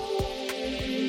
Música